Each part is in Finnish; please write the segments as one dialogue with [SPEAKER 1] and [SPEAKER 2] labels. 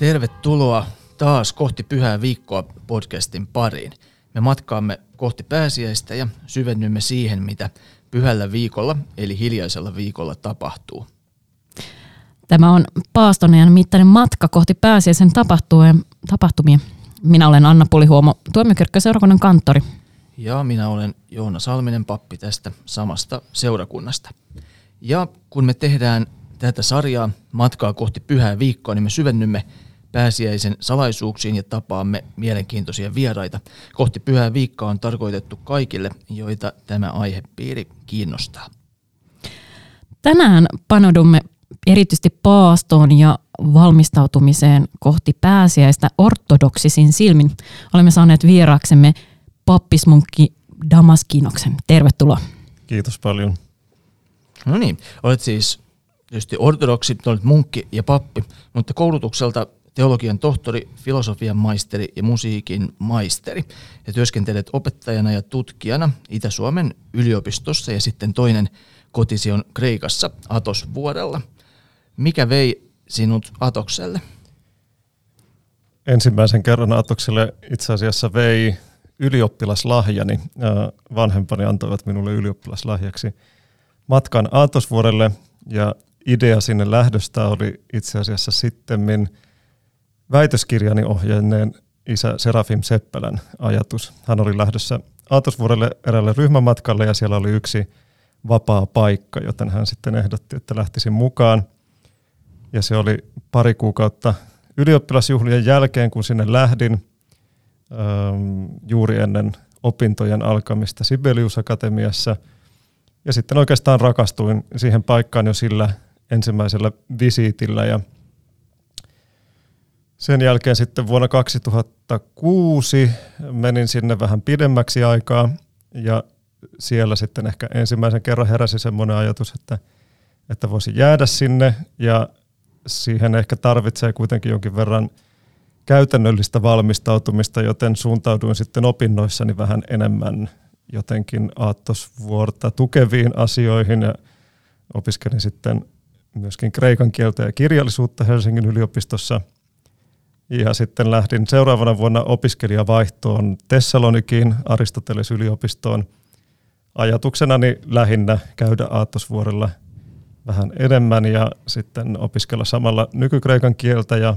[SPEAKER 1] Tervetuloa taas kohti Pyhää viikkoa podcastin pariin. Me matkaamme kohti pääsiäistä ja syvennymme siihen, mitä pyhällä viikolla eli hiljaisella viikolla tapahtuu.
[SPEAKER 2] Tämä on Paastonajan mittainen matka kohti pääsiäisen tapahtumia. Minä olen Anna Pulihuomo, Tuomiokirkkoseurakunnan kanttori.
[SPEAKER 1] Ja minä olen Joona Salminen, pappi tästä samasta seurakunnasta. Ja kun me tehdään tätä sarjaa matkaa kohti pyhää viikkoa, niin me syvennymme pääsiäisen salaisuuksiin ja tapaamme mielenkiintoisia vieraita. Kohti pyhää viikkoa on tarkoitettu kaikille, joita tämä aihepiiri kiinnostaa.
[SPEAKER 2] Tänään panodumme erityisesti paastoon ja valmistautumiseen kohti pääsiäistä ortodoksisin silmin. Olemme saaneet vieraaksemme pappismunkki Damaskinoksen. Tervetuloa.
[SPEAKER 3] Kiitos paljon.
[SPEAKER 1] No niin, olet siis tietysti ortodoksi, olet munkki ja pappi, mutta koulutukselta teologian tohtori, filosofian maisteri ja musiikin maisteri. Ja työskentelet opettajana ja tutkijana Itä-Suomen yliopistossa ja sitten toinen kotisi on Kreikassa Atosvuorella. Mikä vei sinut Atokselle?
[SPEAKER 3] Ensimmäisen kerran Atokselle itse asiassa vei ylioppilaslahjani. Vanhempani antoivat minulle ylioppilaslahjaksi matkan Aatosvuorelle ja idea sinne lähdöstä oli itse asiassa sittemmin väitöskirjani ohjenneen isä Serafim Seppälän ajatus. Hän oli lähdössä Aatosvuorelle eräälle ryhmämatkalle ja siellä oli yksi vapaa paikka, joten hän sitten ehdotti, että lähtisin mukaan. Ja se oli pari kuukautta ylioppilasjuhlien jälkeen, kun sinne lähdin ähm, juuri ennen opintojen alkamista Sibelius Akatemiassa. Ja sitten oikeastaan rakastuin siihen paikkaan jo sillä ensimmäisellä visiitillä ja sen jälkeen sitten vuonna 2006 menin sinne vähän pidemmäksi aikaa ja siellä sitten ehkä ensimmäisen kerran heräsi semmoinen ajatus, että, että voisi jäädä sinne ja siihen ehkä tarvitsee kuitenkin jonkin verran käytännöllistä valmistautumista, joten suuntauduin sitten opinnoissani vähän enemmän jotenkin aattosvuorta tukeviin asioihin ja opiskelin sitten myöskin kreikan kieltä ja kirjallisuutta Helsingin yliopistossa. Ja sitten lähdin seuraavana vuonna opiskelijavaihtoon Tessalonikiin Aristoteles yliopistoon. Ajatuksenani lähinnä käydä Aattosvuorella vähän enemmän ja sitten opiskella samalla nykykreikan kieltä ja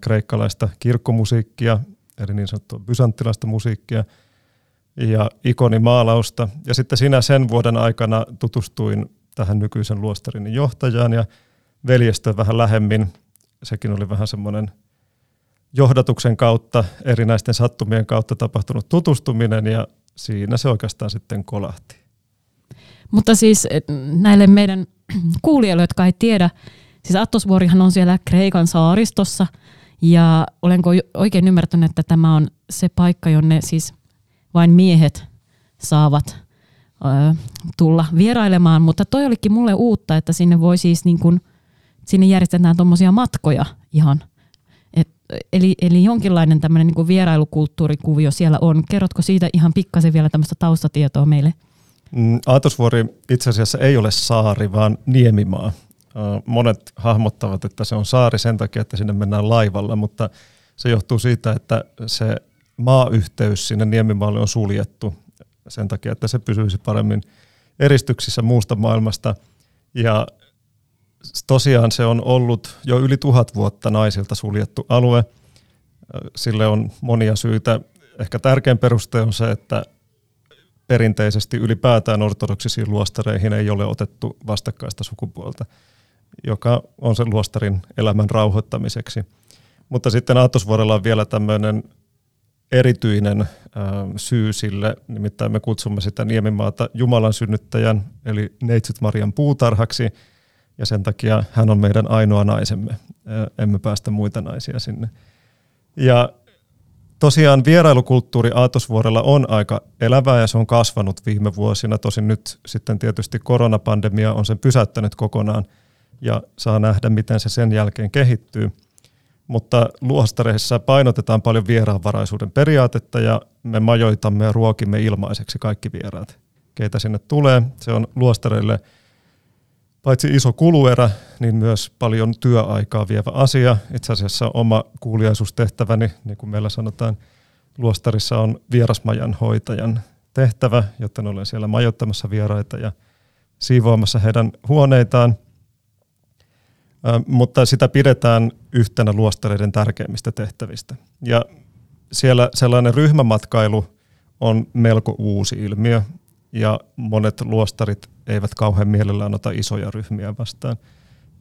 [SPEAKER 3] kreikkalaista kirkkomusiikkia, eli niin sanottua bysanttilaista musiikkia ja ikonimaalausta. Ja sitten siinä sen vuoden aikana tutustuin tähän nykyisen luostarin johtajaan ja veljestöön vähän lähemmin. Sekin oli vähän semmoinen johdatuksen kautta, erinäisten sattumien kautta tapahtunut tutustuminen ja siinä se oikeastaan sitten kolahti.
[SPEAKER 2] Mutta siis näille meidän kuulijoille, jotka ei tiedä, siis Attosvuorihan on siellä Kreikan saaristossa ja olenko oikein ymmärtänyt, että tämä on se paikka, jonne siis vain miehet saavat tulla vierailemaan, mutta toi olikin mulle uutta, että sinne voi siis niin kuin, sinne järjestetään tuommoisia matkoja ihan. Eli, eli jonkinlainen tämmöinen niin vierailukulttuurikuvio siellä on. Kerrotko siitä ihan pikkasen vielä tämmöistä taustatietoa meille?
[SPEAKER 3] Mm, Aatosvuori itse asiassa ei ole saari, vaan niemimaa. Monet hahmottavat, että se on saari sen takia, että sinne mennään laivalla, mutta se johtuu siitä, että se maayhteys sinne niemimaalle on suljettu sen takia, että se pysyisi paremmin eristyksissä muusta maailmasta. Ja tosiaan se on ollut jo yli tuhat vuotta naisilta suljettu alue. Sille on monia syitä. Ehkä tärkein peruste on se, että perinteisesti ylipäätään ortodoksisiin luostareihin ei ole otettu vastakkaista sukupuolta, joka on sen luostarin elämän rauhoittamiseksi. Mutta sitten Aatosvuorella on vielä tämmöinen erityinen äh, syy sille, nimittäin me kutsumme sitä Niemimaata Jumalan synnyttäjän, eli Neitsyt Marian puutarhaksi, ja sen takia hän on meidän ainoa naisemme. Emme päästä muita naisia sinne. Ja tosiaan vierailukulttuuri Aatosvuorella on aika elävää ja se on kasvanut viime vuosina. Tosin nyt sitten tietysti koronapandemia on sen pysäyttänyt kokonaan ja saa nähdä, miten se sen jälkeen kehittyy – mutta luostareissa painotetaan paljon vieraanvaraisuuden periaatetta ja me majoitamme ja ruokimme ilmaiseksi kaikki vieraat, keitä sinne tulee. Se on luostareille paitsi iso kuluerä, niin myös paljon työaikaa vievä asia. Itse asiassa oma kuuliaisuustehtäväni, niin kuin meillä sanotaan, luostarissa on vierasmajan hoitajan tehtävä, joten olen siellä majoittamassa vieraita ja siivoamassa heidän huoneitaan. mutta sitä pidetään yhtenä luostareiden tärkeimmistä tehtävistä. Ja siellä sellainen ryhmämatkailu on melko uusi ilmiö ja monet luostarit eivät kauhean mielellään ota isoja ryhmiä vastaan.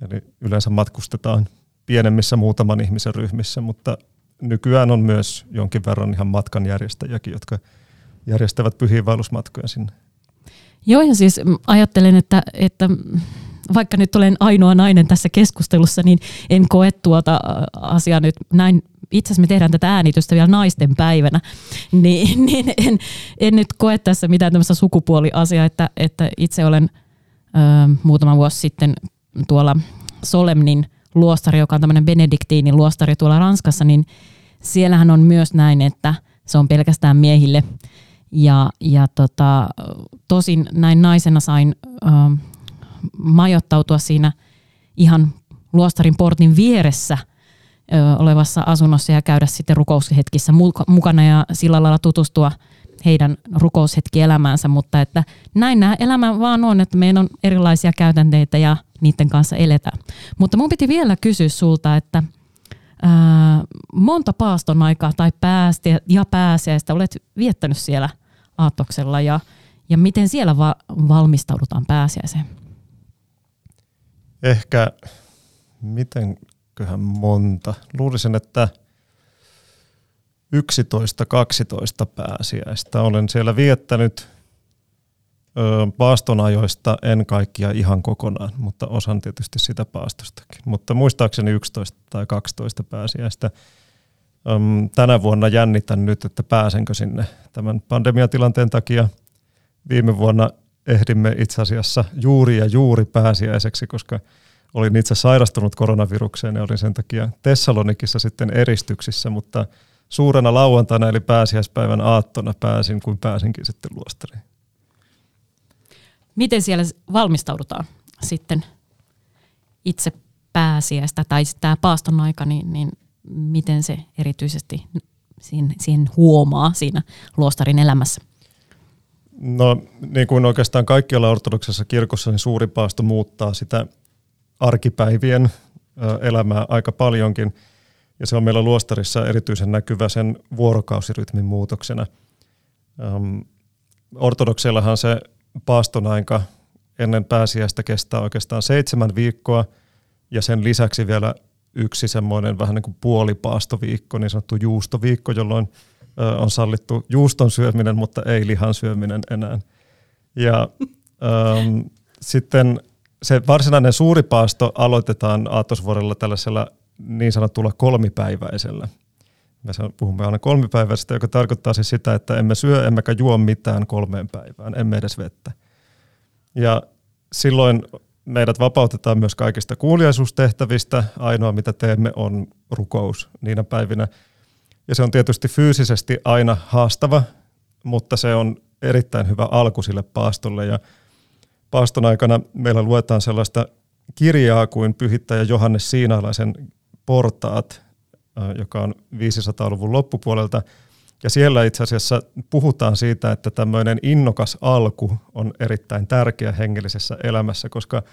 [SPEAKER 3] Eli yleensä matkustetaan pienemmissä muutaman ihmisen ryhmissä, mutta nykyään on myös jonkin verran ihan matkanjärjestäjiäkin, jotka järjestävät pyhiinvaellusmatkoja sinne.
[SPEAKER 2] Joo, ja siis ajattelen, että, että vaikka nyt olen ainoa nainen tässä keskustelussa, niin en koe tuota asiaa nyt näin itse asiassa me tehdään tätä äänitystä vielä naisten päivänä, niin, niin en, en nyt koe tässä mitään tämmöistä sukupuoliasiaa, että, että itse olen ö, muutama vuosi sitten tuolla Solemnin luostari, joka on tämmöinen benediktiinin luostari tuolla Ranskassa, niin siellähän on myös näin, että se on pelkästään miehille. Ja, ja tota, tosin näin naisena sain ö, majoittautua siinä ihan luostarin portin vieressä – olevassa asunnossa ja käydä sitten rukoushetkissä mukana ja sillä lailla tutustua heidän rukoushetsielämäänsä, mutta että näin nämä elämä vaan on, että meillä on erilaisia käytänteitä ja niiden kanssa eletään. Mutta mun piti vielä kysyä sulta, että ää, monta paaston aikaa tai päästä ja pääsiäistä olet viettänyt siellä Aatoksella ja, ja miten siellä va- valmistaudutaan pääsiäiseen?
[SPEAKER 3] Ehkä, miten mitäköhän monta. Luulisin, että 11-12 pääsiäistä olen siellä viettänyt paastonajoista en kaikkia ihan kokonaan, mutta osan tietysti sitä paastostakin. Mutta muistaakseni 11 tai 12 pääsiäistä. Tänä vuonna jännitän nyt, että pääsenkö sinne tämän pandemiatilanteen takia. Viime vuonna ehdimme itse asiassa juuri ja juuri pääsiäiseksi, koska – olin itse sairastunut koronavirukseen ja olin sen takia Tessalonikissa sitten eristyksissä, mutta suurena lauantaina eli pääsiäispäivän aattona pääsin, kuin pääsinkin sitten luostariin.
[SPEAKER 2] Miten siellä valmistaudutaan sitten itse pääsiäistä tai tämä paaston aika, niin, niin miten se erityisesti siihen, siihen huomaa siinä luostarin elämässä?
[SPEAKER 3] No niin kuin oikeastaan kaikkialla ortodoksessa kirkossa, niin suuri paasto muuttaa sitä arkipäivien elämää aika paljonkin. Ja se on meillä luostarissa erityisen näkyvä sen vuorokausirytmin muutoksena. Ortodokseillahan se paaston aika ennen pääsiäistä kestää oikeastaan seitsemän viikkoa ja sen lisäksi vielä yksi semmoinen vähän niin kuin puolipaastoviikko, niin sanottu juustoviikko, jolloin on sallittu juuston syöminen, mutta ei lihan syöminen enää. Ja ähm, sitten se varsinainen suuri paasto aloitetaan Aattosvuorella tällaisella niin sanotulla kolmipäiväisellä. Me puhumme aina kolmipäiväisestä, joka tarkoittaa siis sitä, että emme syö emmekä juo mitään kolmeen päivään, emme edes vettä. Ja silloin meidät vapautetaan myös kaikista kuuliaisuustehtävistä. Ainoa mitä teemme on rukous niinä päivinä. Ja se on tietysti fyysisesti aina haastava, mutta se on erittäin hyvä alku sille paastolle. Ja paaston aikana meillä luetaan sellaista kirjaa kuin pyhittäjä Johannes Siinaalaisen portaat, joka on 500-luvun loppupuolelta. Ja siellä itse asiassa puhutaan siitä, että tämmöinen innokas alku on erittäin tärkeä hengellisessä elämässä, koska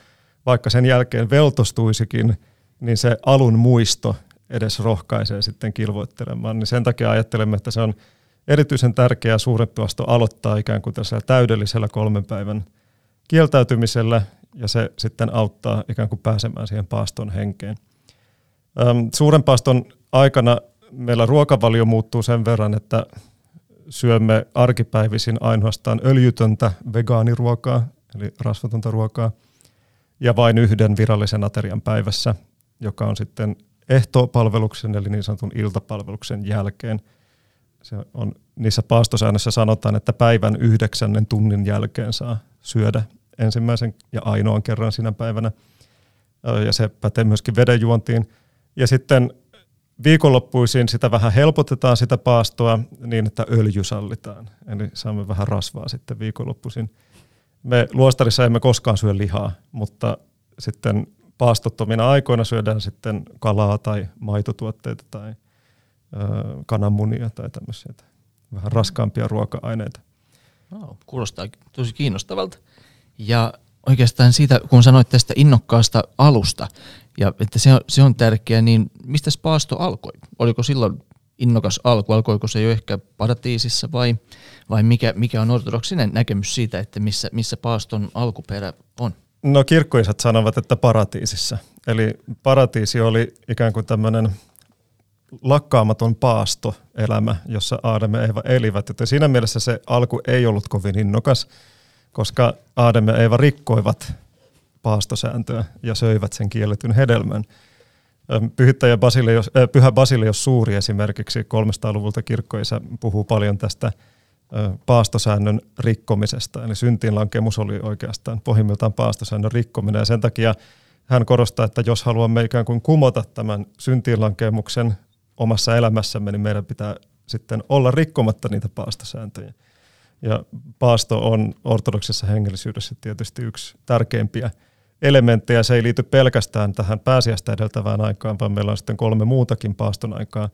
[SPEAKER 3] vaikka sen jälkeen veltostuisikin, niin se alun muisto edes rohkaisee sitten kilvoittelemaan. Niin sen takia ajattelemme, että se on erityisen tärkeää suurempi aloittaa ikään kuin tässä täydellisellä kolmen päivän kieltäytymisellä ja se sitten auttaa ikään kuin pääsemään siihen paaston henkeen. Suuren paaston aikana meillä ruokavalio muuttuu sen verran, että syömme arkipäivisin ainoastaan öljytöntä vegaaniruokaa, eli rasvatonta ruokaa, ja vain yhden virallisen aterian päivässä, joka on sitten ehtopalveluksen eli niin sanotun iltapalveluksen jälkeen. Se on, niissä paastosäännöissä sanotaan, että päivän yhdeksännen tunnin jälkeen saa syödä ensimmäisen ja ainoan kerran sinä päivänä. Ja se pätee myöskin vedenjuontiin. Ja sitten viikonloppuisin sitä vähän helpotetaan sitä paastoa niin, että öljy sallitaan. Eli saamme vähän rasvaa sitten viikonloppuisin. Me luostarissa emme koskaan syö lihaa, mutta sitten paastottomina aikoina syödään sitten kalaa tai maitotuotteita tai ö, kananmunia tai tämmöisiä vähän raskaampia ruoka-aineita.
[SPEAKER 1] No, kuulostaa tosi kiinnostavalta. Ja oikeastaan siitä, kun sanoit tästä innokkaasta alusta, ja että se on, se on tärkeää, niin mistä paasto alkoi? Oliko silloin innokas alku? Alkoiko se jo ehkä paratiisissa vai, vai mikä, mikä on ortodoksinen näkemys siitä, että missä, missä paaston alkuperä on?
[SPEAKER 3] No kirkkoisat sanovat, että paratiisissa. Eli paratiisi oli ikään kuin tämmöinen lakkaamaton paastoelämä, jossa Aadam ja Eeva elivät. Joten siinä mielessä se alku ei ollut kovin innokas, koska Aadam ja Eeva rikkoivat paastosääntöä ja söivät sen kielletyn hedelmän. Pyhittäjä Basilios, äh, Pyhä Basilios Suuri esimerkiksi 300-luvulta kirkkoisa puhuu paljon tästä paastosäännön rikkomisesta. Eli syntiinlankemus oli oikeastaan pohjimmiltaan paastosäännön rikkominen ja sen takia hän korostaa, että jos haluamme ikään kuin kumota tämän syntiinlankemuksen omassa elämässämme, niin meidän pitää sitten olla rikkomatta niitä paastosääntöjä. Ja paasto on ortodoksessa hengellisyydessä tietysti yksi tärkeimpiä elementtejä. Se ei liity pelkästään tähän pääsiäistä edeltävään aikaan, vaan meillä on sitten kolme muutakin paaston aikaa.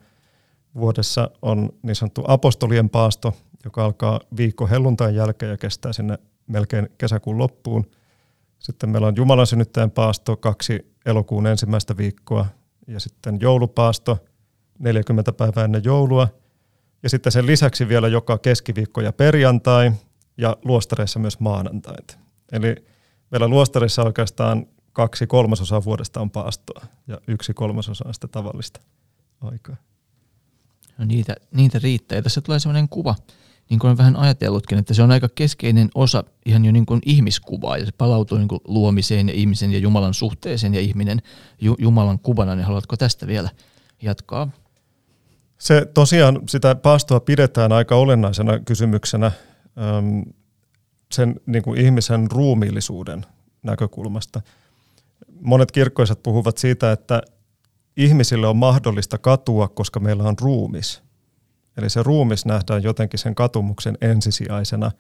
[SPEAKER 3] Vuodessa on niin sanottu apostolien paasto, joka alkaa viikko helluntain jälkeen ja kestää sinne melkein kesäkuun loppuun. Sitten meillä on Jumalan synnyttäjän paasto kaksi elokuun ensimmäistä viikkoa ja sitten joulupaasto 40 päivää ennen joulua. Ja sitten sen lisäksi vielä joka keskiviikko ja perjantai ja luostareissa myös maanantait. Eli meillä luostarissa oikeastaan kaksi kolmasosaa vuodesta on paastoa ja yksi kolmasosa on sitä tavallista aikaa.
[SPEAKER 1] No niitä, niitä riittää. Ja tässä tulee sellainen kuva, niin kuin olen vähän ajatellutkin, että se on aika keskeinen osa ihan jo niin kuin ihmiskuvaa ja se palautuu niin kuin luomiseen ja ihmisen ja Jumalan suhteeseen ja ihminen Jumalan kuvana, niin haluatko tästä vielä jatkaa?
[SPEAKER 3] Se tosiaan, sitä paastoa pidetään aika olennaisena kysymyksenä sen niin kuin ihmisen ruumiillisuuden näkökulmasta. Monet kirkkoiset puhuvat siitä, että ihmisille on mahdollista katua, koska meillä on ruumis. Eli se ruumis nähdään jotenkin sen katumuksen ensisijaisena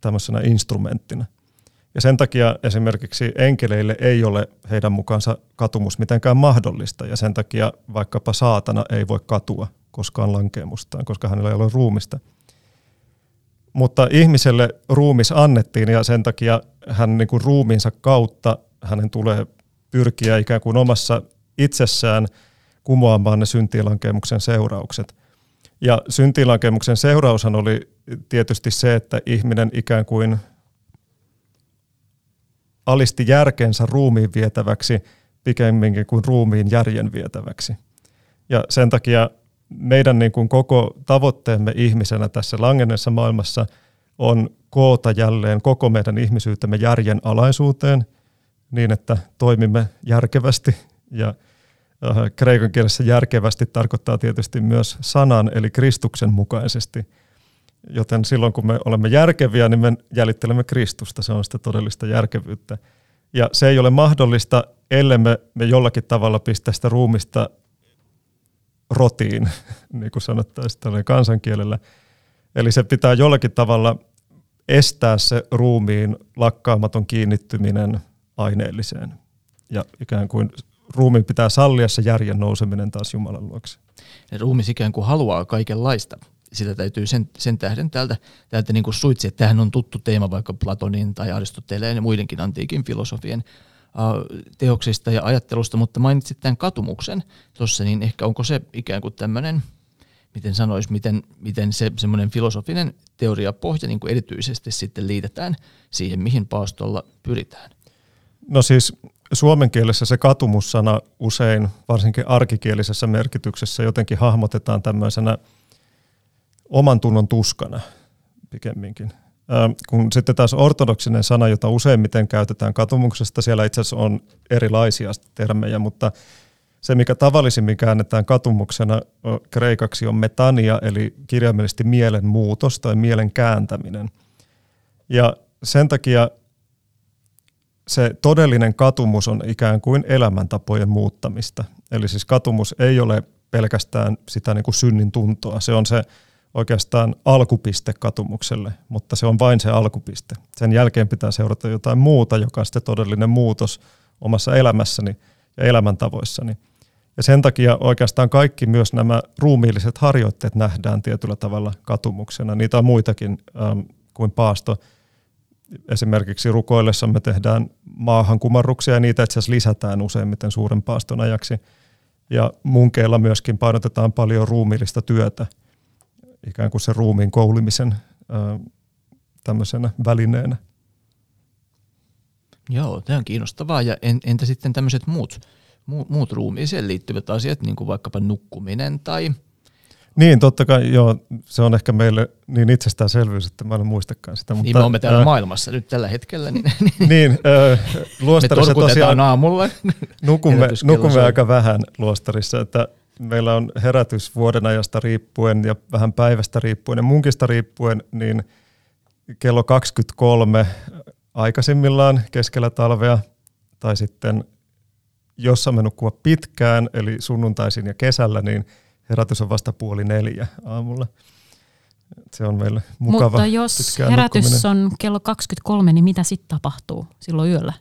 [SPEAKER 3] tämmöisenä instrumenttina. Ja sen takia esimerkiksi enkeleille ei ole heidän mukaansa katumus mitenkään mahdollista, ja sen takia vaikkapa saatana ei voi katua koskaan lankeemustaan, koska hänellä ei ole ruumista. Mutta ihmiselle ruumis annettiin, ja sen takia hän niin kuin ruumiinsa kautta hänen tulee pyrkiä ikään kuin omassa itsessään kumoamaan ne syntiilankemuksen seuraukset. Ja syntiilankemuksen seuraushan oli tietysti se, että ihminen ikään kuin alisti järkensä ruumiin vietäväksi pikemminkin kuin ruumiin järjen vietäväksi. Ja sen takia meidän niin kuin koko tavoitteemme ihmisenä tässä langenneessa maailmassa on koota jälleen koko meidän ihmisyytemme järjen alaisuuteen niin, että toimimme järkevästi ja äh, kreikan kielessä järkevästi tarkoittaa tietysti myös sanan eli Kristuksen mukaisesti. Joten silloin kun me olemme järkeviä, niin me jäljittelemme Kristusta, se on sitä todellista järkevyyttä. Ja se ei ole mahdollista, ellei me, me jollakin tavalla pistä sitä ruumista rotiin, niin kuin sanottaisiin kansankielellä. Eli se pitää jollakin tavalla estää se ruumiin lakkaamaton kiinnittyminen aineelliseen. Ja ikään kuin ruumiin pitää sallia se järjen nouseminen taas Jumalan luokse.
[SPEAKER 1] Ja ruumis ikään kuin haluaa kaikenlaista. Sitä täytyy sen, sen tähden täältä, täältä niin kuin suitsi, että tämähän on tuttu teema vaikka Platonin tai Aristoteleen ja muidenkin antiikin filosofien teoksista ja ajattelusta, mutta mainitsit tämän katumuksen tuossa, niin ehkä onko se ikään kuin tämmöinen, miten sanoisi, miten, miten se semmoinen filosofinen teoriapohja niin kuin erityisesti sitten liitetään siihen, mihin paastolla pyritään?
[SPEAKER 3] No siis suomen kielessä se katumussana usein, varsinkin arkikielisessä merkityksessä, jotenkin hahmotetaan tämmöisenä oman tunnon tuskana pikemminkin. Kun sitten taas ortodoksinen sana, jota useimmiten käytetään katumuksesta, siellä itse asiassa on erilaisia termejä, mutta se, mikä tavallisimmin käännetään katumuksena kreikaksi on metania, eli kirjaimellisesti mielen muutos tai mielen kääntäminen. Ja sen takia se todellinen katumus on ikään kuin elämäntapojen muuttamista. Eli siis katumus ei ole pelkästään sitä niin kuin synnin tuntoa, se on se oikeastaan alkupiste katumukselle, mutta se on vain se alkupiste. Sen jälkeen pitää seurata jotain muuta, joka on sitten todellinen muutos omassa elämässäni ja elämäntavoissani. Ja sen takia oikeastaan kaikki myös nämä ruumiilliset harjoitteet nähdään tietyllä tavalla katumuksena. Niitä on muitakin ähm, kuin paasto. Esimerkiksi rukoillessa me tehdään maahankumarruksia ja niitä itse asiassa lisätään useimmiten suuren paaston ajaksi. Ja munkeilla myöskin painotetaan paljon ruumiillista työtä, ikään kuin se ruumiin koulimisen tämmöisenä välineenä.
[SPEAKER 1] Joo, tämä on kiinnostavaa. Ja entä sitten tämmöiset muut, muut ruumiiseen liittyvät asiat, niin kuin vaikkapa nukkuminen tai...
[SPEAKER 3] Niin, totta kai, joo, se on ehkä meille niin itsestäänselvyys, että mä en muistakaan sitä.
[SPEAKER 1] Mutta, niin me olemme täällä ää, maailmassa nyt tällä hetkellä. Niin,
[SPEAKER 3] niin äh, luostarissa
[SPEAKER 1] me tosiaan aamulla.
[SPEAKER 3] Nukumme, nukumme aika vähän luostarissa, että meillä on herätys vuoden ajasta riippuen ja vähän päivästä riippuen ja munkista riippuen, niin kello 23 aikaisimmillaan keskellä talvea tai sitten jos saamme nukkua pitkään, eli sunnuntaisin ja kesällä, niin herätys on vasta puoli neljä aamulla. Se on meille mukava.
[SPEAKER 2] Mutta jos herätys nukkuminen. on kello 23, niin mitä sitten tapahtuu silloin yöllä?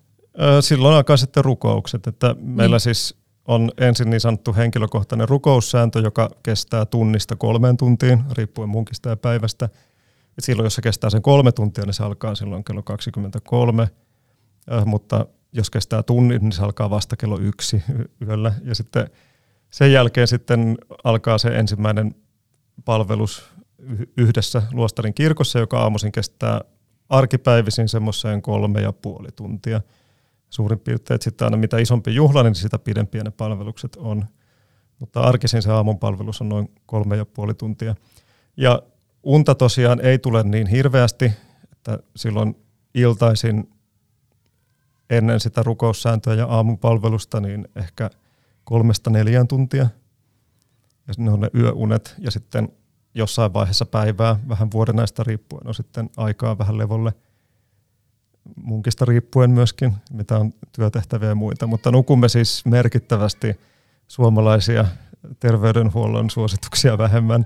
[SPEAKER 3] Silloin alkaa sitten rukoukset. Että meillä niin. siis on ensin niin sanottu henkilökohtainen rukoussääntö, joka kestää tunnista kolmeen tuntiin, riippuen munkista ja päivästä. Ja silloin, jos se kestää sen kolme tuntia, niin se alkaa silloin kello 23. mutta jos kestää tunnin, niin se alkaa vasta kello yksi yöllä. Ja sitten sen jälkeen sitten alkaa se ensimmäinen palvelus yhdessä Luostarin kirkossa, joka aamuisin kestää arkipäivisin semmoiseen kolme ja puoli tuntia. Suurin piirtein, että sitten aina mitä isompi juhla, niin sitä pidempiä ne palvelukset on. Mutta arkisin se aamun palvelus on noin kolme ja puoli tuntia. Ja unta tosiaan ei tule niin hirveästi, että silloin iltaisin ennen sitä rukoussääntöä ja aamupalvelusta niin ehkä kolmesta neljään tuntia. Ja ne on ne yöunet ja sitten jossain vaiheessa päivää, vähän vuoden näistä riippuen, on sitten aikaa vähän levolle munkista riippuen myöskin, mitä on työtehtäviä ja muita. Mutta nukumme siis merkittävästi suomalaisia terveydenhuollon suosituksia vähemmän.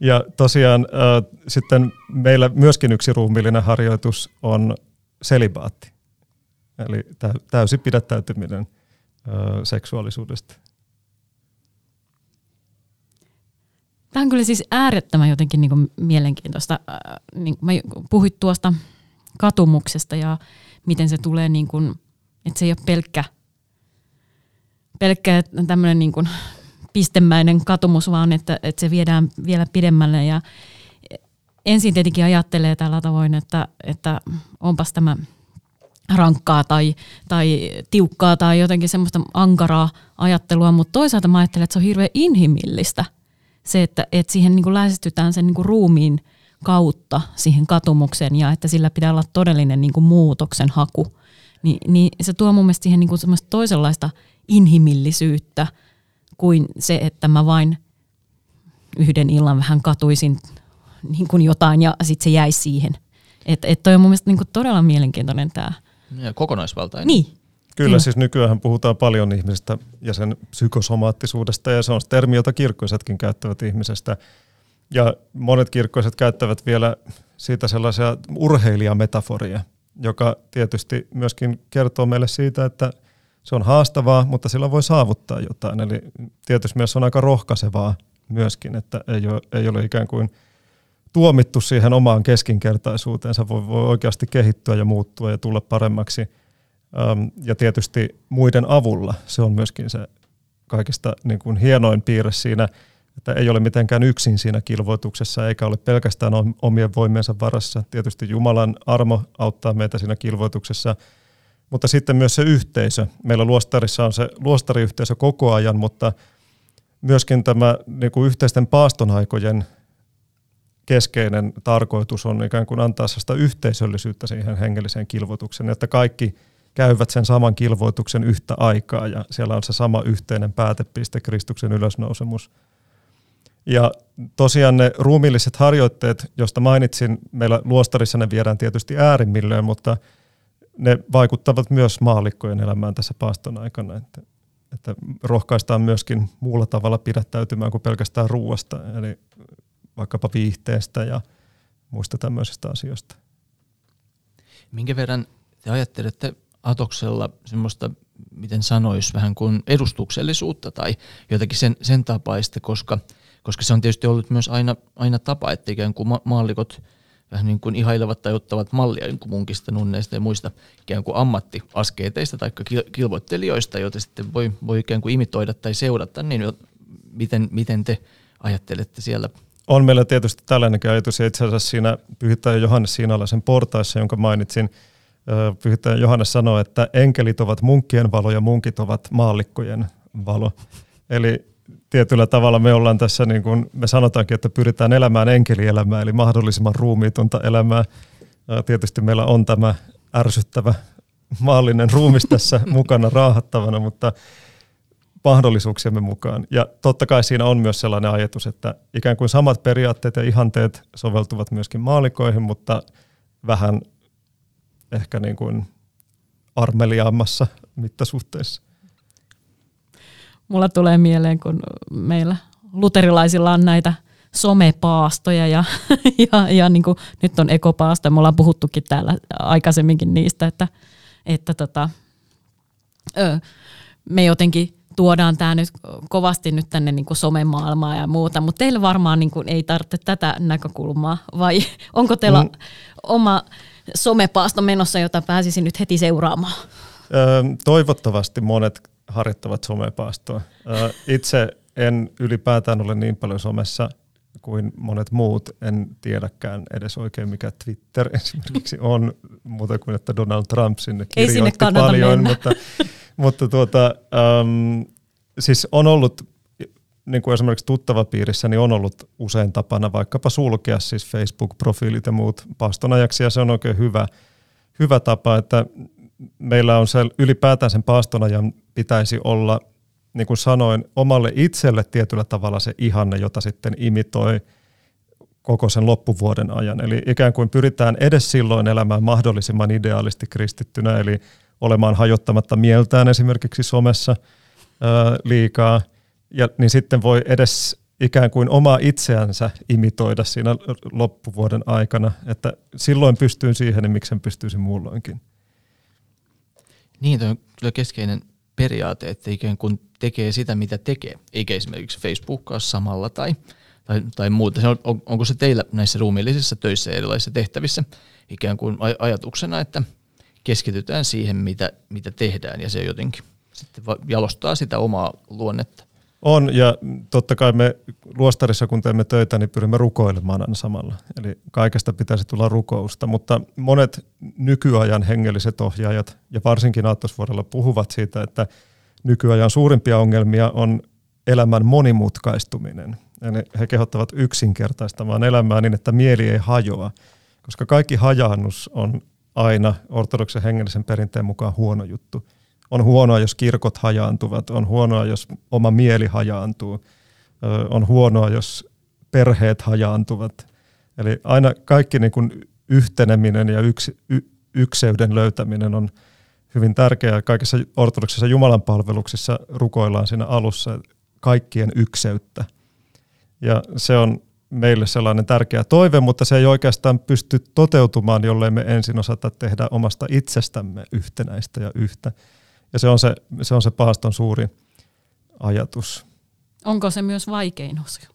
[SPEAKER 3] Ja tosiaan äh, sitten meillä myöskin yksi ruumiillinen harjoitus on selibaatti. Eli täysi pidättäytyminen seksuaalisuudesta.
[SPEAKER 2] Tämä on kyllä siis äärettömän jotenkin niin kuin mielenkiintoista. Niin mä puhuit tuosta katumuksesta ja miten se tulee, niin kuin, että se ei ole pelkkä, pelkkä tämmöinen niin kuin pistemäinen katumus, vaan että, että se viedään vielä pidemmälle. Ja ensin tietenkin ajattelee tällä tavoin, että, että onpas tämä – rankkaa tai, tai tiukkaa tai jotenkin semmoista ankaraa ajattelua, mutta toisaalta mä ajattelen, että se on hirveän inhimillistä se, että, että siihen niin kuin lähestytään sen niin kuin ruumiin kautta siihen katumukseen ja että sillä pitää olla todellinen niin kuin muutoksen haku. Ni, niin se tuo mun mielestä siihen niin kuin semmoista toisenlaista inhimillisyyttä kuin se, että mä vain yhden illan vähän katuisin niin kuin jotain ja sitten se jäisi siihen. Että et toi on mun mielestä niin kuin todella mielenkiintoinen tämä
[SPEAKER 1] ja kokonaisvaltainen.
[SPEAKER 2] Niin.
[SPEAKER 3] Kyllä, Kyllä, siis nykyään puhutaan paljon ihmisestä ja sen psykosomaattisuudesta, ja se on termi, jota kirkkoisetkin käyttävät ihmisestä. Ja monet kirkkoiset käyttävät vielä siitä sellaisia urheilijametaforia, joka tietysti myöskin kertoo meille siitä, että se on haastavaa, mutta sillä voi saavuttaa jotain. Eli tietysti myös on aika rohkaisevaa myöskin, että ei ole, ei ole ikään kuin – tuomittu siihen omaan keskinkertaisuuteensa, voi, voi oikeasti kehittyä ja muuttua ja tulla paremmaksi. Öm, ja tietysti muiden avulla se on myöskin se kaikista niin kuin hienoin piirre siinä, että ei ole mitenkään yksin siinä kilvoituksessa, eikä ole pelkästään omien voimiensa varassa. Tietysti Jumalan armo auttaa meitä siinä kilvoituksessa, mutta sitten myös se yhteisö. Meillä luostarissa on se luostariyhteisö koko ajan, mutta myöskin tämä niin kuin yhteisten paastonaikojen keskeinen tarkoitus on ikään kuin antaa sitä yhteisöllisyyttä siihen hengelliseen kilvoitukseen, että kaikki käyvät sen saman kilvoituksen yhtä aikaa ja siellä on se sama yhteinen päätepiste, Kristuksen ylösnousemus. Ja tosiaan ne ruumilliset harjoitteet, joista mainitsin, meillä luostarissa ne viedään tietysti äärimmilleen, mutta ne vaikuttavat myös maallikkojen elämään tässä paaston aikana, että, että rohkaistaan myöskin muulla tavalla pidättäytymään kuin pelkästään ruuasta. Eli vaikkapa viihteestä ja muista tämmöisistä asioista.
[SPEAKER 1] Minkä verran te ajattelette Atoksella semmoista, miten sanois, vähän kuin edustuksellisuutta tai jotakin sen, sen tapaista, koska, koska se on tietysti ollut myös aina, aina tapa, että ikään kuin ma- maallikot vähän niin kuin ihailevat tai ottavat mallia niin kuin munkista, nunneista ja muista ikään kuin ammattiaskeeteista tai kilvoittelijoista, joita sitten voi, voi ikään kuin imitoida tai seurata, niin miten, miten te ajattelette siellä
[SPEAKER 3] on meillä tietysti tällainen ajatus, ja itse asiassa siinä pyhittäjä Johannes Siinalaisen portaissa, jonka mainitsin, pyhittäjä Johannes sanoi, että enkelit ovat munkkien valo ja munkit ovat maallikkojen valo. Eli tietyllä tavalla me ollaan tässä, niin kuin me sanotaankin, että pyritään elämään enkelielämää, eli mahdollisimman ruumiitonta elämää. Tietysti meillä on tämä ärsyttävä maallinen ruumis tässä mukana raahattavana, mutta mahdollisuuksiemme mukaan. Ja totta kai siinä on myös sellainen ajatus, että ikään kuin samat periaatteet ja ihanteet soveltuvat myöskin maalikoihin, mutta vähän ehkä niin kuin armeliaammassa mittasuhteessa.
[SPEAKER 2] Mulla tulee mieleen, kun meillä luterilaisilla on näitä somepaastoja ja, ja, ja niin kuin nyt on ekopaasto. Me ollaan puhuttukin täällä aikaisemminkin niistä, että, että tota, ö, me jotenkin tuodaan tämä nyt kovasti nyt tänne niin somemaailmaan ja muuta, mutta teillä varmaan niin kuin ei tarvitse tätä näkökulmaa, vai onko teillä mm. oma somepaasto menossa, jota pääsisin nyt heti seuraamaan?
[SPEAKER 3] Öö, toivottavasti monet harjoittavat somepaastoa. Öö, itse en ylipäätään ole niin paljon somessa kuin monet muut. En tiedäkään edes oikein mikä Twitter esimerkiksi on, muuta kuin että Donald Trump sinne kirjoitti sinne paljon, mennä. mutta mutta tuota, um, siis on ollut, niin kuin esimerkiksi tuttavapiirissä, niin on ollut usein tapana vaikkapa sulkea siis Facebook-profiilit ja muut paastonajaksi, ja se on oikein hyvä, hyvä tapa, että meillä on se ylipäätään sen paastonajan pitäisi olla, niin kuin sanoin, omalle itselle tietyllä tavalla se ihanne, jota sitten imitoi koko sen loppuvuoden ajan. Eli ikään kuin pyritään edes silloin elämään mahdollisimman ideaalisti kristittynä, eli olemaan hajottamatta mieltään esimerkiksi somessa ää, liikaa, ja, niin sitten voi edes ikään kuin omaa itseänsä imitoida siinä loppuvuoden aikana, että silloin pystyy siihen, niin miksen pystyisi muulloinkin.
[SPEAKER 1] Niin, on kyllä keskeinen periaate, että ikään kuin tekee sitä, mitä tekee, eikä esimerkiksi Facebookaa samalla tai, tai, tai muuta. On, onko se teillä näissä ruumiillisissa töissä ja erilaisissa tehtävissä ikään kuin ajatuksena, että – keskitytään siihen, mitä, mitä tehdään, ja se jotenkin sitten jalostaa sitä omaa luonnetta.
[SPEAKER 3] On, ja totta kai me luostarissa, kun teemme töitä, niin pyrimme rukoilemaan aina samalla. Eli kaikesta pitäisi tulla rukousta, mutta monet nykyajan hengelliset ohjaajat, ja varsinkin Aattosvuorella puhuvat siitä, että nykyajan suurimpia ongelmia on elämän monimutkaistuminen. Eli he kehottavat yksinkertaistamaan elämää niin, että mieli ei hajoa, koska kaikki hajaannus on aina ortodoksen hengellisen perinteen mukaan huono juttu. On huonoa, jos kirkot hajaantuvat, on huonoa, jos oma mieli hajaantuu, on huonoa, jos perheet hajaantuvat. Eli aina kaikki niin kuin yhteneminen ja yks, y, ykseyden löytäminen on hyvin tärkeää. Kaikissa ortodoksissa Jumalan palveluksissa rukoillaan siinä alussa kaikkien ykseyttä. Ja se on meille sellainen tärkeä toive, mutta se ei oikeastaan pysty toteutumaan, jollei me ensin osata tehdä omasta itsestämme yhtenäistä ja yhtä. Ja se on se, se, on se paaston suuri ajatus.
[SPEAKER 2] Onko se myös vaikein osio?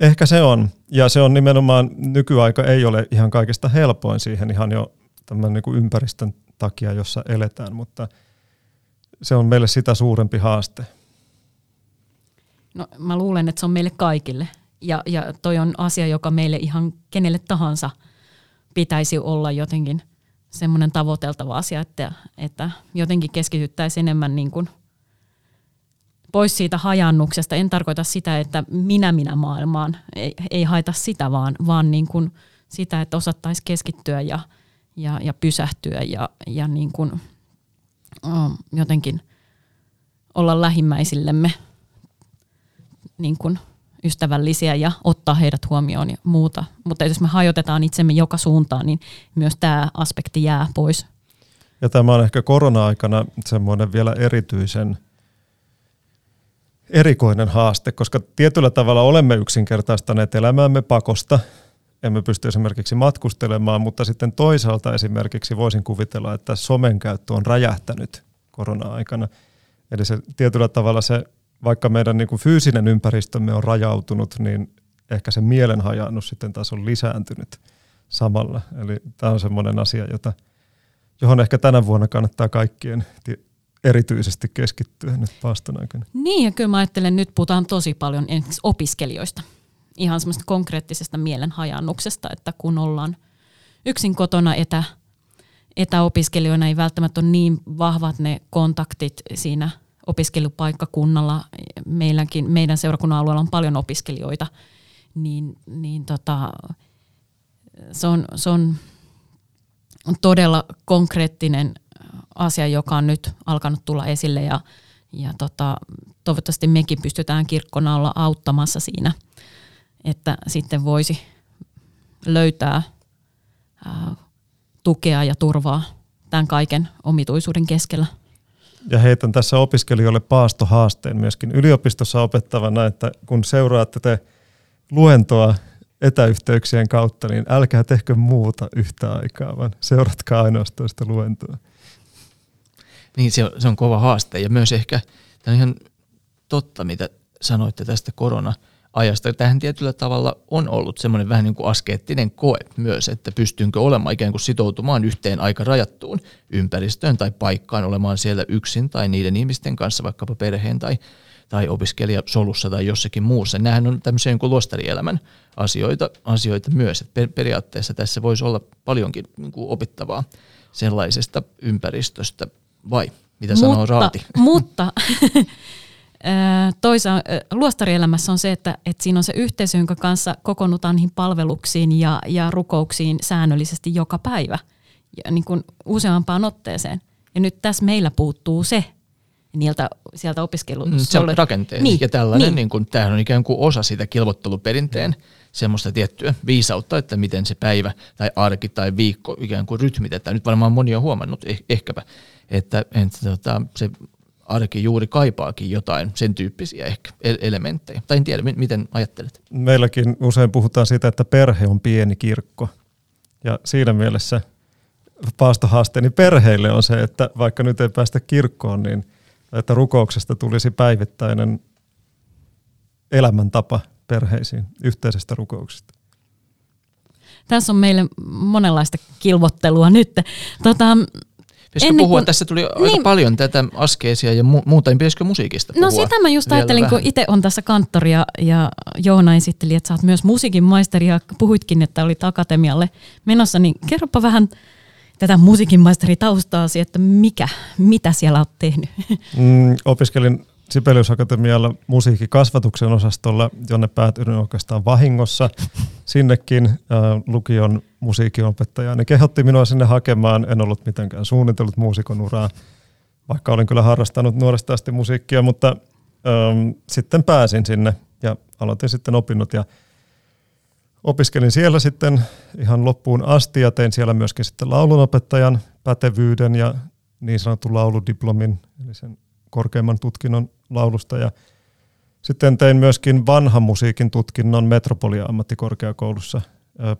[SPEAKER 3] Ehkä se on. Ja se on nimenomaan, nykyaika ei ole ihan kaikesta helpoin siihen ihan jo tämän niin kuin ympäristön takia, jossa eletään, mutta se on meille sitä suurempi haaste.
[SPEAKER 2] No mä luulen, että se on meille kaikille ja, ja toi on asia, joka meille ihan kenelle tahansa pitäisi olla jotenkin semmoinen tavoiteltava asia, että, että jotenkin keskityttäisiin enemmän niin kuin pois siitä hajannuksesta. En tarkoita sitä, että minä minä maailmaan, ei, ei haita sitä, vaan, vaan niin kuin sitä, että osattaisiin keskittyä ja, ja, ja pysähtyä ja, ja niin kuin, um, jotenkin olla lähimmäisillemme niin kuin ystävällisiä ja ottaa heidät huomioon ja muuta. Mutta jos me hajotetaan itsemme joka suuntaan, niin myös tämä aspekti jää pois.
[SPEAKER 3] Ja tämä on ehkä korona-aikana semmoinen vielä erityisen erikoinen haaste, koska tietyllä tavalla olemme yksinkertaistaneet elämäämme pakosta. emme pysty esimerkiksi matkustelemaan, mutta sitten toisaalta esimerkiksi voisin kuvitella, että somen käyttö on räjähtänyt korona-aikana. Eli se tietyllä tavalla se, vaikka meidän niin kuin fyysinen ympäristömme on rajautunut, niin ehkä se mielen hajannus sitten taas on lisääntynyt samalla. Eli tämä on semmoinen asia, jota, johon ehkä tänä vuonna kannattaa kaikkien erityisesti keskittyä nyt paaston aikana.
[SPEAKER 2] Niin, ja kyllä mä ajattelen, nyt puhutaan tosi paljon opiskelijoista. Ihan semmoista konkreettisesta mielenhajannuksesta, että kun ollaan yksin kotona etä, etäopiskelijoina, ei välttämättä ole niin vahvat ne kontaktit siinä opiskelupaikkakunnalla. Meilläkin, meidän seurakunnan alueella on paljon opiskelijoita, niin, niin tota, se, on, se on todella konkreettinen asia, joka on nyt alkanut tulla esille ja, ja tota, toivottavasti mekin pystytään kirkkona olla auttamassa siinä, että sitten voisi löytää ää, tukea ja turvaa tämän kaiken omituisuuden keskellä.
[SPEAKER 3] Ja heitän tässä opiskelijoille paastohaasteen myöskin yliopistossa opettavana, että kun seuraatte te luentoa etäyhteyksien kautta, niin älkää tehkö muuta yhtä aikaa, vaan seuratkaa ainoastaan sitä luentoa.
[SPEAKER 1] Niin, se on, se on kova haaste ja myös ehkä, tämä on ihan totta, mitä sanoitte tästä korona-ajasta. Tähän tietyllä tavalla on ollut semmoinen vähän niin kuin askeettinen koe myös, että pystynkö olemaan ikään kuin sitoutumaan yhteen aika rajattuun ympäristöön tai paikkaan, olemaan siellä yksin tai niiden ihmisten kanssa, vaikkapa perheen tai, tai opiskelijasolussa tai jossakin muussa. Nämähän on tämmöisiä niin kuin luostarielämän asioita, asioita myös, että periaatteessa tässä voisi olla paljonkin niin kuin opittavaa sellaisesta ympäristöstä, vai? Mitä sanoo mutta, Raati?
[SPEAKER 2] Mutta toisaalta luostarielämässä on se, että, että siinä on se yhteisö, jonka kanssa kokoonnutaan niihin palveluksiin ja, ja rukouksiin säännöllisesti joka päivä ja niin kuin useampaan otteeseen. Ja nyt tässä meillä puuttuu se niiltä sieltä opiskelusta. Mm,
[SPEAKER 1] se on rakenteet. Niin, ja tällainen, niin. Niin kuin, tämähän on ikään kuin osa sitä kilvotteluperinteen semmoista tiettyä viisautta, että miten se päivä tai arki tai viikko ikään kuin rytmitetään. Nyt varmaan moni on huomannut eh, ehkäpä, että, että tota, se arki juuri kaipaakin jotain sen tyyppisiä ehkä elementtejä. Tai en tiedä, miten ajattelet?
[SPEAKER 3] Meilläkin usein puhutaan siitä, että perhe on pieni kirkko. Ja siinä mielessä paastohaasteeni perheille on se, että vaikka nyt ei päästä kirkkoon, niin että rukouksesta tulisi päivittäinen elämäntapa perheisiin yhteisestä rukouksesta.
[SPEAKER 2] Tässä on meille monenlaista kilvottelua nyt. Tota,
[SPEAKER 1] Pitäisikö puhua, kun, tässä tuli niin, aika paljon tätä askeesia ja mu- muuta, niin pitäisikö musiikista
[SPEAKER 2] no puhua? No sitä mä just ajattelin, vähän. kun itse on tässä kanttori ja, ja Joona esitteli, että sä oot myös musiikin maisteri ja puhuitkin, että olit akatemialle menossa, niin kerropa vähän tätä musiikin maisteritaustaaasi, että mikä, mitä siellä oot tehnyt?
[SPEAKER 3] Mm, opiskelin Sibelius Akatemialla musiikkikasvatuksen osastolla, jonne päätyin oikeastaan vahingossa. Sinnekin äh, lukion musiikinopettaja. Ne kehotti minua sinne hakemaan. En ollut mitenkään suunnitellut muusikon uraa, vaikka olin kyllä harrastanut nuoresta asti musiikkia, mutta ähm, sitten pääsin sinne ja aloitin sitten opinnot ja opiskelin siellä sitten ihan loppuun asti ja tein siellä myöskin sitten laulunopettajan pätevyyden ja niin sanotun lauludiplomin, eli sen korkeimman tutkinnon laulusta ja sitten tein myöskin vanhan musiikin tutkinnon Metropolia ammattikorkeakoulussa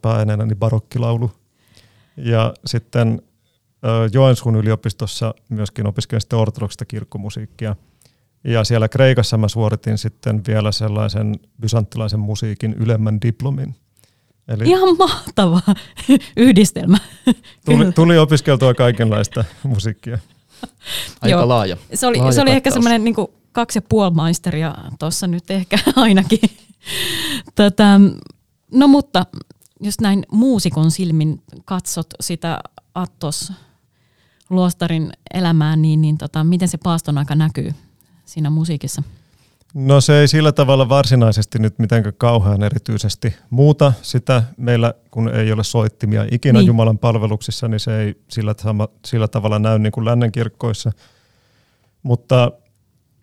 [SPEAKER 3] pääaineena barokkilaulu. Ja sitten Joensuun yliopistossa myöskin opiskelin sitten ortodoksista kirkkomusiikkia. Ja siellä Kreikassa mä suoritin sitten vielä sellaisen bysanttilaisen musiikin ylemmän diplomin.
[SPEAKER 2] Eli Ihan mahtava yhdistelmä.
[SPEAKER 3] Tuli, tuli opiskeltua kaikenlaista musiikkia.
[SPEAKER 1] Aika Joo. laaja.
[SPEAKER 2] Se oli,
[SPEAKER 1] laaja
[SPEAKER 2] se oli ehkä semmoinen niin kaksi ja puoli maisteria tuossa nyt ehkä ainakin. Tätä, no mutta jos näin muusikon silmin katsot sitä Attos luostarin elämää, niin, niin tota, miten se paaston aika näkyy siinä musiikissa?
[SPEAKER 3] No se ei sillä tavalla varsinaisesti nyt mitenkään kauhean erityisesti muuta sitä. Meillä kun ei ole soittimia ikinä niin. Jumalan palveluksissa, niin se ei sillä, sama, sillä tavalla näy niin kuin lännen kirkkoissa. Mutta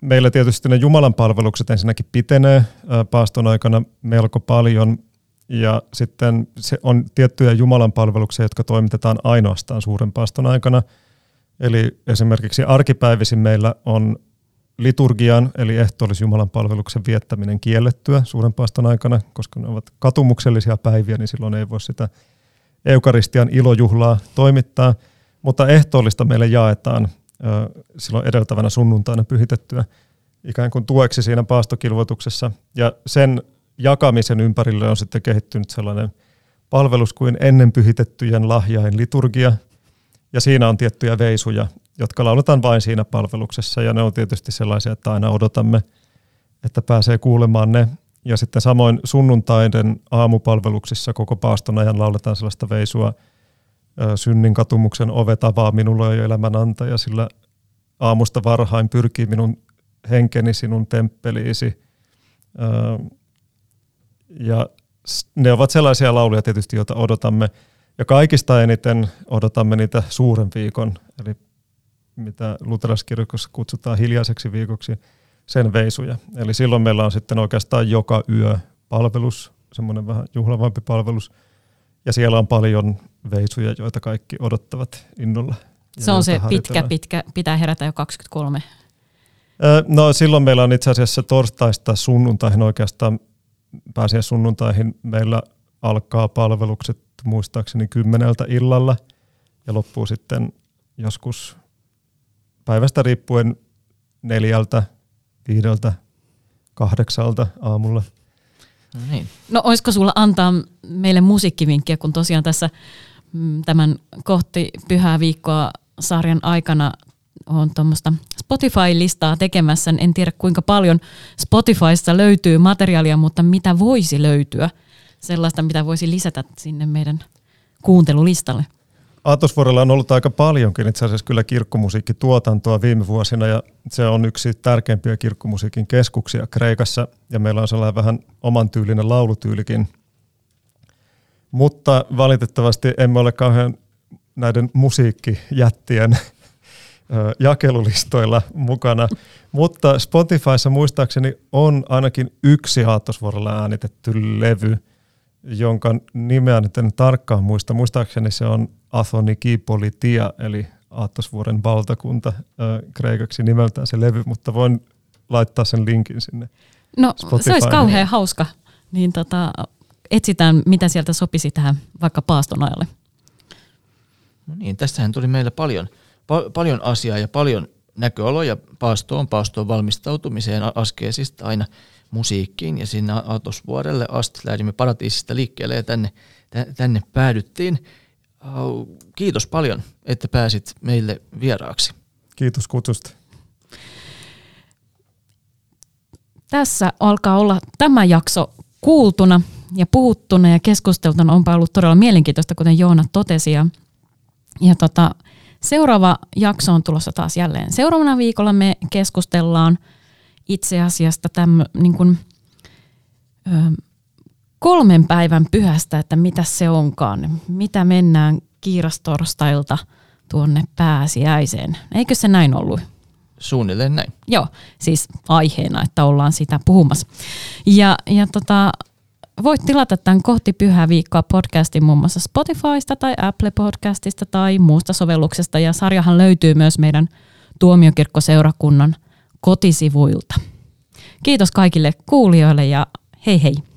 [SPEAKER 3] meillä tietysti ne Jumalan palvelukset ensinnäkin pitenee paaston aikana melko paljon. Ja sitten se on tiettyjä Jumalan palveluksia, jotka toimitetaan ainoastaan suuren paaston aikana. Eli esimerkiksi arkipäivisin meillä on liturgian eli ehtoollisjumalan palveluksen viettäminen kiellettyä suuren paaston aikana, koska ne ovat katumuksellisia päiviä, niin silloin ei voi sitä eukaristian ilojuhlaa toimittaa. Mutta ehtoollista meille jaetaan silloin edeltävänä sunnuntaina pyhitettyä ikään kuin tueksi siinä paastokilvoituksessa. Ja sen jakamisen ympärille on sitten kehittynyt sellainen palvelus kuin ennen pyhitettyjen lahjain liturgia. Ja siinä on tiettyjä veisuja, jotka lauletaan vain siinä palveluksessa. Ja ne on tietysti sellaisia, että aina odotamme, että pääsee kuulemaan ne. Ja sitten samoin sunnuntaiden aamupalveluksissa koko paaston ajan lauletaan sellaista veisua – synnin katumuksen ovet avaa minulle jo elämän antaja, sillä aamusta varhain pyrkii minun henkeni sinun temppeliisi. Ja ne ovat sellaisia lauluja tietysti, joita odotamme. Ja kaikista eniten odotamme niitä suuren viikon, eli mitä luterilaskirkossa kutsutaan hiljaiseksi viikoksi, sen veisuja. Eli silloin meillä on sitten oikeastaan joka yö palvelus, semmoinen vähän juhlavampi palvelus, ja siellä on paljon veisuja, joita kaikki odottavat innolla.
[SPEAKER 2] Se on se pitkä, pitkä, pitää herätä jo 23.
[SPEAKER 3] No silloin meillä on itse asiassa torstaista sunnuntaihin oikeastaan pääsiä sunnuntaihin. Meillä alkaa palvelukset muistaakseni kymmeneltä illalla ja loppuu sitten joskus päivästä riippuen neljältä, viideltä, kahdeksalta aamulla.
[SPEAKER 2] No, niin. no olisiko sulla antaa meille musiikkivinkkiä, kun tosiaan tässä mm, tämän kohti pyhää viikkoa sarjan aikana on tuommoista Spotify-listaa tekemässä. En tiedä kuinka paljon Spotifysta löytyy materiaalia, mutta mitä voisi löytyä sellaista, mitä voisi lisätä sinne meidän kuuntelulistalle?
[SPEAKER 3] Aatosvuorella on ollut aika paljonkin itse asiassa kyllä kirkkomusiikkituotantoa viime vuosina ja se on yksi tärkeimpiä kirkkomusiikin keskuksia Kreikassa ja meillä on sellainen vähän oman tyylinen laulutyylikin. Mutta valitettavasti emme ole kauhean näiden musiikkijättien jakelulistoilla mukana, mutta Spotifyssa muistaakseni on ainakin yksi Aattosvuorolla äänitetty levy, jonka nimeä nyt en tarkkaan muista. Muistaakseni se on Athonikipolitia, eli Aattosvuoren valtakunta äh, kreikaksi nimeltään se levy, mutta voin laittaa sen linkin sinne.
[SPEAKER 2] No Spotify. se olisi kauhean hauska. Niin tota, etsitään, mitä sieltä sopisi tähän vaikka paaston ajalle.
[SPEAKER 1] No niin, tästähän tuli meillä paljon, pa- paljon asiaa ja paljon näköaloja paastoon, paastoon valmistautumiseen, askeesista aina musiikkiin ja sinne Aatosvuorelle asti lähdimme paratiisista liikkeelle ja tänne, tänne päädyttiin. Kiitos paljon, että pääsit meille vieraaksi.
[SPEAKER 3] Kiitos kutsusta.
[SPEAKER 2] Tässä alkaa olla tämä jakso kuultuna ja puhuttuna ja keskusteltuna. Onpa ollut todella mielenkiintoista, kuten Joona totesi. Ja, ja tota, seuraava jakso on tulossa taas jälleen. Seuraavana viikolla me keskustellaan itse asiasta tämmö, niin kuin, ö, kolmen päivän pyhästä, että mitä se onkaan, mitä mennään kiirastorstailta tuonne pääsiäiseen. Eikö se näin ollut?
[SPEAKER 1] Suunnilleen näin.
[SPEAKER 2] Joo, siis aiheena, että ollaan sitä puhumassa. Ja, ja tota, voit tilata tämän kohti pyhää viikkoa podcastin muun muassa Spotifysta tai Apple Podcastista tai muusta sovelluksesta. Ja sarjahan löytyy myös meidän tuomiokirkkoseurakunnan kotisivuilta. Kiitos kaikille kuulijoille ja hei hei!